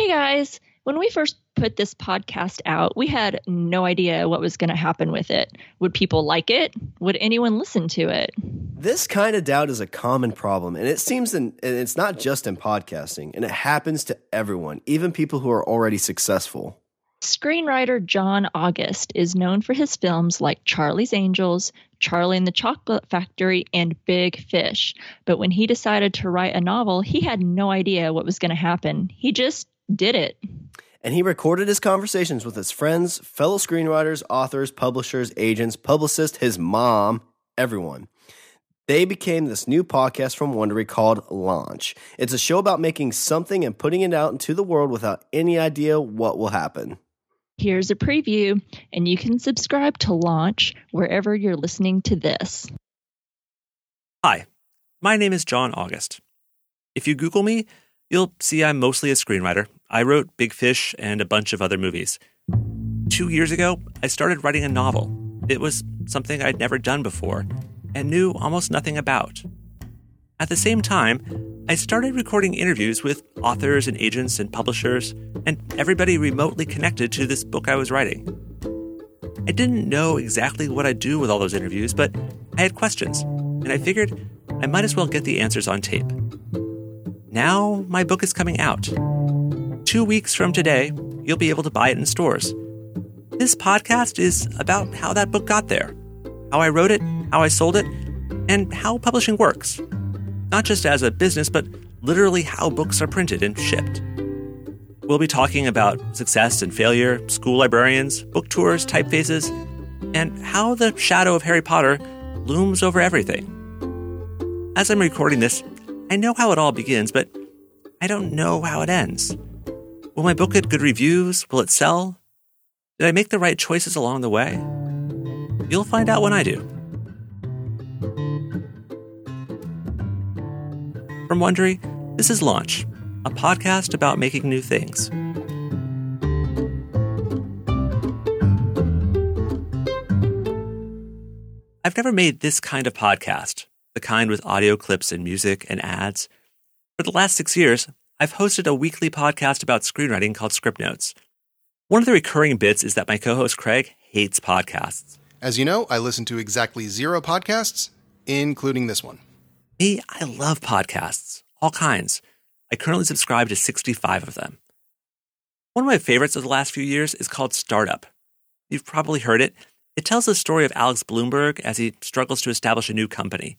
Hey guys, when we first put this podcast out, we had no idea what was going to happen with it. Would people like it? Would anyone listen to it? This kind of doubt is a common problem, and it seems in, and it's not just in podcasting, and it happens to everyone, even people who are already successful. Screenwriter John August is known for his films like Charlie's Angels, Charlie and the Chocolate Factory, and Big Fish. But when he decided to write a novel, he had no idea what was going to happen. He just did it. And he recorded his conversations with his friends, fellow screenwriters, authors, publishers, agents, publicists, his mom, everyone. They became this new podcast from Wondery called Launch. It's a show about making something and putting it out into the world without any idea what will happen. Here's a preview, and you can subscribe to Launch wherever you're listening to this. Hi, my name is John August. If you Google me, you'll see I'm mostly a screenwriter. I wrote Big Fish and a bunch of other movies. Two years ago, I started writing a novel. It was something I'd never done before and knew almost nothing about. At the same time, I started recording interviews with authors and agents and publishers and everybody remotely connected to this book I was writing. I didn't know exactly what I'd do with all those interviews, but I had questions, and I figured I might as well get the answers on tape. Now my book is coming out. Two weeks from today, you'll be able to buy it in stores. This podcast is about how that book got there, how I wrote it, how I sold it, and how publishing works not just as a business, but literally how books are printed and shipped. We'll be talking about success and failure, school librarians, book tours, typefaces, and how the shadow of Harry Potter looms over everything. As I'm recording this, I know how it all begins, but I don't know how it ends. Will my book get good reviews? Will it sell? Did I make the right choices along the way? You'll find out when I do. From Wondery, this is Launch, a podcast about making new things. I've never made this kind of podcast, the kind with audio clips and music and ads. For the last six years, I've hosted a weekly podcast about screenwriting called Script Notes. One of the recurring bits is that my co host Craig hates podcasts. As you know, I listen to exactly zero podcasts, including this one. Me, I love podcasts, all kinds. I currently subscribe to 65 of them. One of my favorites of the last few years is called Startup. You've probably heard it. It tells the story of Alex Blumberg as he struggles to establish a new company.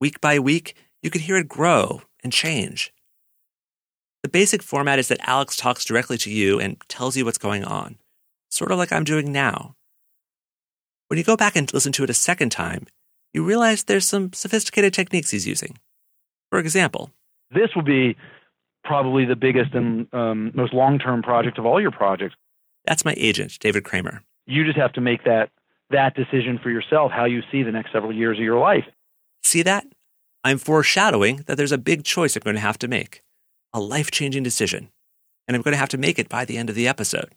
Week by week, you can hear it grow and change. The basic format is that Alex talks directly to you and tells you what's going on, sort of like I'm doing now. When you go back and listen to it a second time, you realize there's some sophisticated techniques he's using. For example, this will be probably the biggest and um, most long term project of all your projects. That's my agent, David Kramer. You just have to make that that decision for yourself how you see the next several years of your life. See that? I'm foreshadowing that there's a big choice I'm going to have to make, a life changing decision, and I'm going to have to make it by the end of the episode.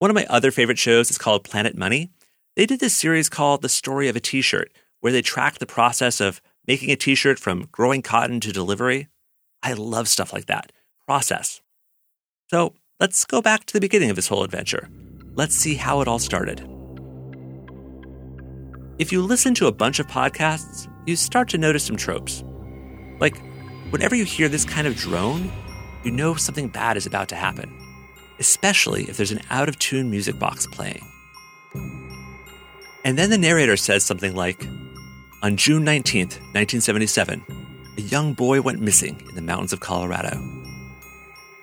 One of my other favorite shows is called Planet Money, they did this series called The Story of a T shirt, where they tracked the process of making a t shirt from growing cotton to delivery. I love stuff like that process. So let's go back to the beginning of this whole adventure. Let's see how it all started. If you listen to a bunch of podcasts, you start to notice some tropes. Like, whenever you hear this kind of drone, you know something bad is about to happen, especially if there's an out of tune music box playing. And then the narrator says something like On June 19th, 1977, a young boy went missing in the mountains of Colorado.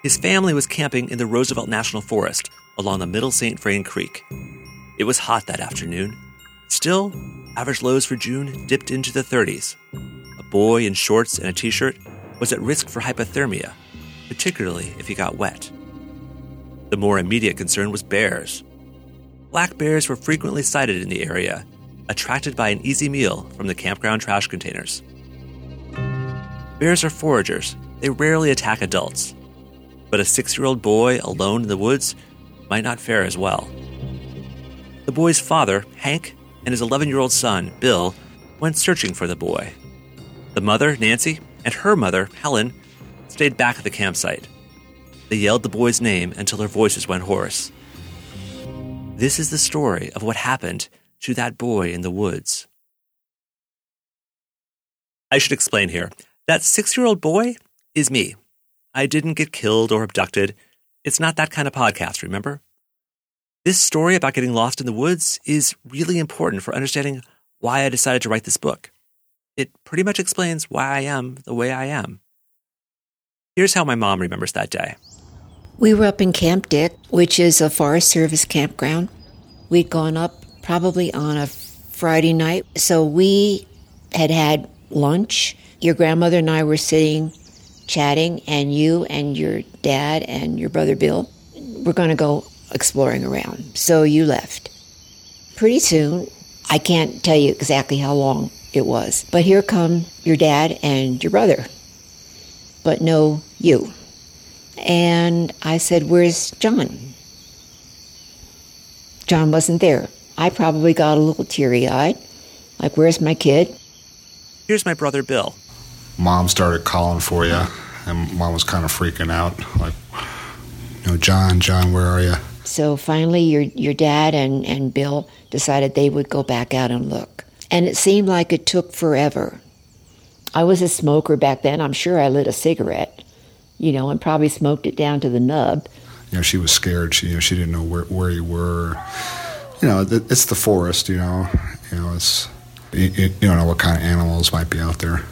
His family was camping in the Roosevelt National Forest along the Middle St. Vrain Creek. It was hot that afternoon. Still, average lows for June dipped into the 30s. A boy in shorts and a t shirt was at risk for hypothermia, particularly if he got wet. The more immediate concern was bears black bears were frequently sighted in the area, attracted by an easy meal from the campground trash containers. Bears are foragers, they rarely attack adults. But a six year old boy alone in the woods might not fare as well. The boy's father, Hank, and his 11 year old son, Bill, went searching for the boy. The mother, Nancy, and her mother, Helen, stayed back at the campsite. They yelled the boy's name until their voices went hoarse. This is the story of what happened to that boy in the woods. I should explain here that six year old boy is me. I didn't get killed or abducted. It's not that kind of podcast, remember? This story about getting lost in the woods is really important for understanding why I decided to write this book. It pretty much explains why I am the way I am. Here's how my mom remembers that day. We were up in Camp Dick, which is a Forest Service campground. We'd gone up probably on a Friday night, so we had had lunch. Your grandmother and I were sitting chatting, and you and your dad and your brother Bill were going to go exploring around. So you left. Pretty soon, I can't tell you exactly how long it was, but here come your dad and your brother, but no you. And I said, Where's John? John wasn't there. I probably got a little teary eyed, like, Where's my kid? Here's my brother Bill. Mom started calling for you, and mom was kind of freaking out, like, you know, John, John, where are you? So finally, your, your dad and, and Bill decided they would go back out and look. And it seemed like it took forever. I was a smoker back then. I'm sure I lit a cigarette, you know, and probably smoked it down to the nub. You know, she was scared. She, you know, she didn't know where, where you were. You know, it's the forest, you know. You know, it's, you, you don't know what kind of animals might be out there.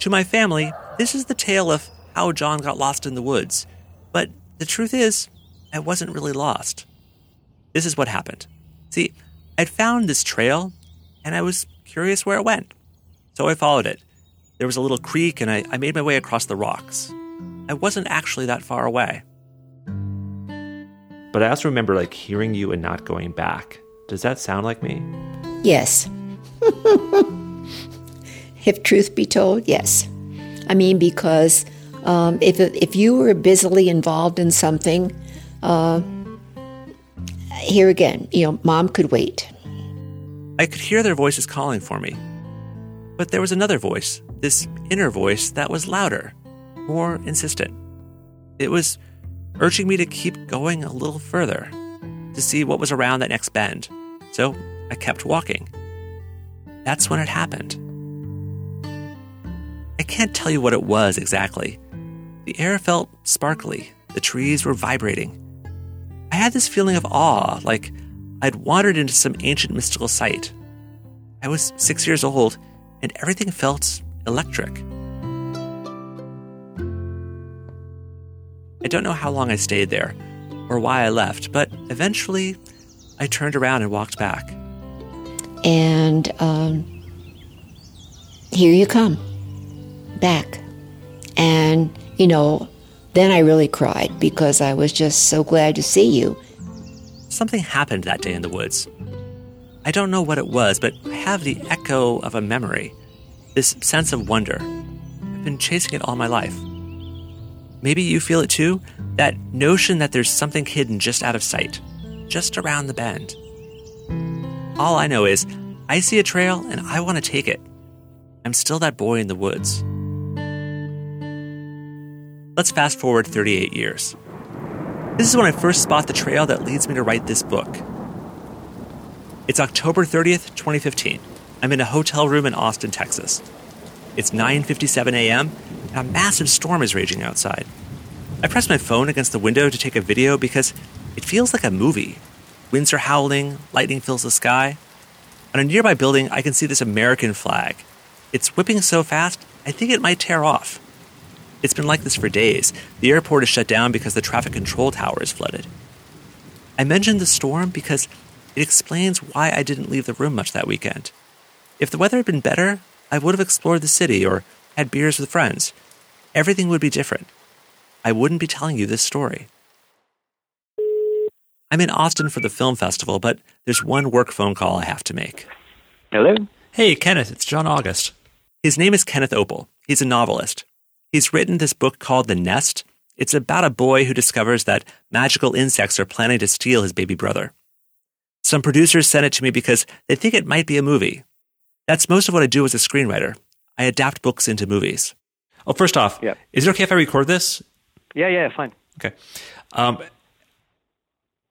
To my family, this is the tale of how John got lost in the woods. But the truth is, I wasn't really lost. This is what happened. See, I'd found this trail and I was curious where it went. So I followed it. There was a little creek and I, I made my way across the rocks. I wasn't actually that far away. But I also remember like hearing you and not going back. Does that sound like me? Yes. if truth be told, yes. I mean, because um, if if you were busily involved in something, uh, here again, you know, mom could wait. I could hear their voices calling for me. But there was another voice, this inner voice that was louder, more insistent. It was urging me to keep going a little further, to see what was around that next bend. So I kept walking. That's when it happened. I can't tell you what it was exactly. The air felt sparkly, the trees were vibrating. I had this feeling of awe, like I'd wandered into some ancient mystical site. I was six years old, and everything felt electric. I don't know how long I stayed there or why I left, but eventually I turned around and walked back. And um, here you come, back. And, you know, then I really cried because I was just so glad to see you. Something happened that day in the woods. I don't know what it was, but I have the echo of a memory, this sense of wonder. I've been chasing it all my life. Maybe you feel it too? That notion that there's something hidden just out of sight, just around the bend. All I know is I see a trail and I want to take it. I'm still that boy in the woods. Let's fast forward 38 years. This is when I first spot the trail that leads me to write this book. It's October 30th, 2015. I'm in a hotel room in Austin, Texas. It's 9:57 a.m. and a massive storm is raging outside. I press my phone against the window to take a video because it feels like a movie. Winds are howling, lightning fills the sky. On a nearby building, I can see this American flag. It's whipping so fast, I think it might tear off. It's been like this for days. The airport is shut down because the traffic control tower is flooded. I mentioned the storm because it explains why I didn't leave the room much that weekend. If the weather had been better, I would have explored the city or had beers with friends. Everything would be different. I wouldn't be telling you this story. I'm in Austin for the film festival, but there's one work phone call I have to make. Hello? Hey, Kenneth, it's John August. His name is Kenneth Oppel. He's a novelist. He's written this book called The Nest. It's about a boy who discovers that magical insects are planning to steal his baby brother. Some producers sent it to me because they think it might be a movie. That's most of what I do as a screenwriter. I adapt books into movies. Oh, first off, Yeah. is it okay if I record this? Yeah, yeah, fine. Okay. Um,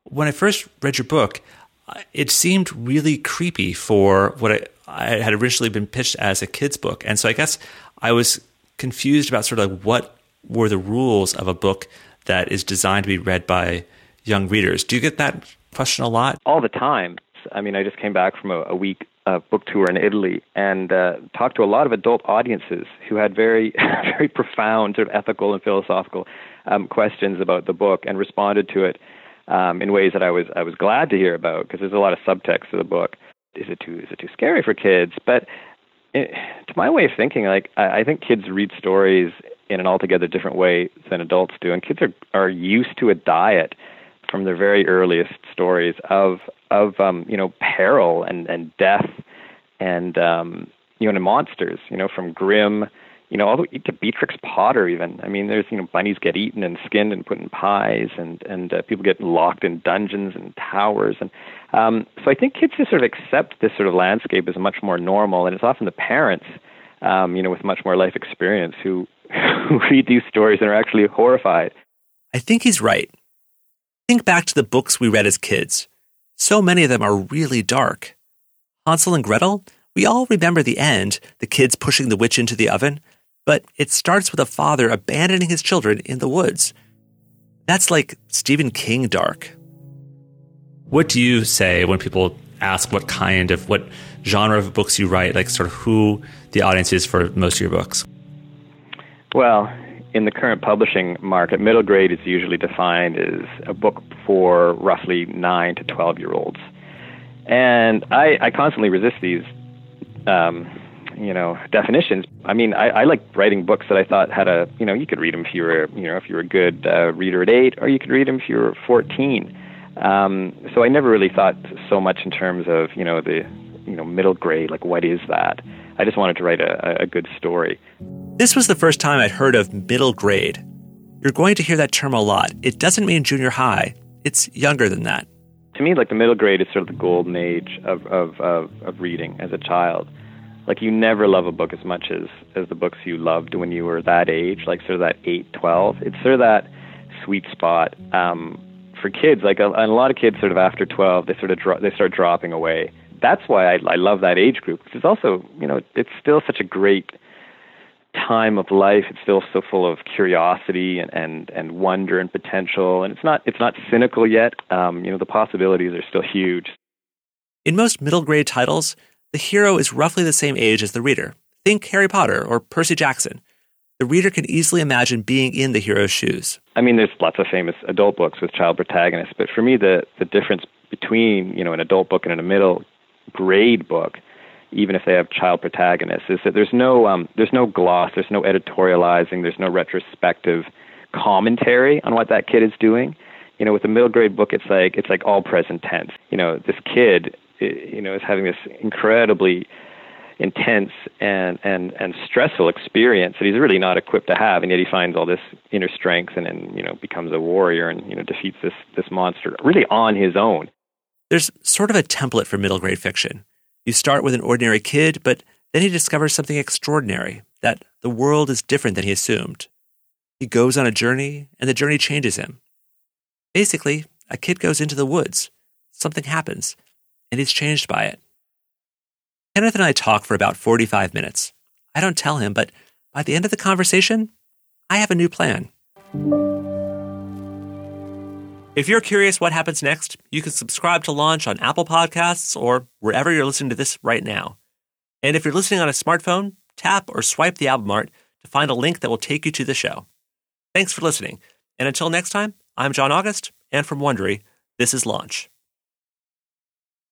when I first read your book, uh, it seemed really creepy for what I, I had originally been pitched as a kid's book. And so I guess I was confused about sort of like what were the rules of a book that is designed to be read by young readers. Do you get that question a lot? all the time. I mean, I just came back from a, a week uh, book tour in Italy and uh, talked to a lot of adult audiences who had very, very profound sort of ethical and philosophical um, questions about the book and responded to it um, in ways that I was I was glad to hear about because there's a lot of subtext to the book. Is it too is it too scary for kids? But it, to my way of thinking, like I, I think kids read stories in an altogether different way than adults do, and kids are are used to a diet from their very earliest stories of of um, you know peril and and death and um, you know and monsters. You know from Grimm, you know all the way to Beatrix Potter. Even I mean, there's you know bunnies get eaten and skinned and put in pies, and and uh, people get locked in dungeons and towers. And um, so I think kids just sort of accept this sort of landscape as much more normal, and it's often the parents. Um, you know, with much more life experience, who who read these stories and are actually horrified. I think he's right. Think back to the books we read as kids. So many of them are really dark. Hansel and Gretel, we all remember the end, the kids pushing the witch into the oven, but it starts with a father abandoning his children in the woods. That's like Stephen King dark. What do you say when people ask what kind of, what genre of books you write, like sort of who the audience is for most of your books? Well, in the current publishing market, middle grade is usually defined as a book for roughly 9 to 12 year olds. And I, I constantly resist these, um, you know, definitions. I mean, I, I like writing books that I thought had a, you know, you could read them if you were, you know, if you were a good uh, reader at 8, or you could read them if you were 14. Um, so I never really thought so much in terms of, you know, the, you know, middle grade, like what is that? I just wanted to write a, a good story. This was the first time I'd heard of middle grade. You're going to hear that term a lot. It doesn't mean junior high, it's younger than that. To me, like the middle grade is sort of the golden age of, of, of, of reading as a child. Like you never love a book as much as, as the books you loved when you were that age, like sort of that 8, 12. It's sort of that sweet spot. Um, for kids, like a, and a lot of kids sort of after 12, they sort of dro- they start dropping away. That's why I, I love that age group because it's also, you know, it's still such a great time of life. It's still so full of curiosity and, and, and wonder and potential, and it's not it's not cynical yet. Um, you know, the possibilities are still huge. In most middle grade titles, the hero is roughly the same age as the reader. Think Harry Potter or Percy Jackson. The reader can easily imagine being in the hero's shoes. I mean, there's lots of famous adult books with child protagonists, but for me, the the difference between you know an adult book and a middle grade book, even if they have child protagonists, is that there's no um, there's no gloss, there's no editorializing, there's no retrospective commentary on what that kid is doing. You know, with a middle grade book, it's like it's like all present tense. You know, this kid, you know, is having this incredibly intense and and and stressful experience that he's really not equipped to have, and yet he finds all this inner strength and then you know becomes a warrior and you know defeats this this monster really on his own. There's sort of a template for middle grade fiction. You start with an ordinary kid, but then he discovers something extraordinary that the world is different than he assumed. He goes on a journey, and the journey changes him. Basically, a kid goes into the woods, something happens, and he's changed by it. Kenneth and I talk for about 45 minutes. I don't tell him, but by the end of the conversation, I have a new plan. If you're curious what happens next, you can subscribe to Launch on Apple Podcasts or wherever you're listening to this right now. And if you're listening on a smartphone, tap or swipe the album art to find a link that will take you to the show. Thanks for listening. And until next time, I'm John August, and from Wondery, this is Launch.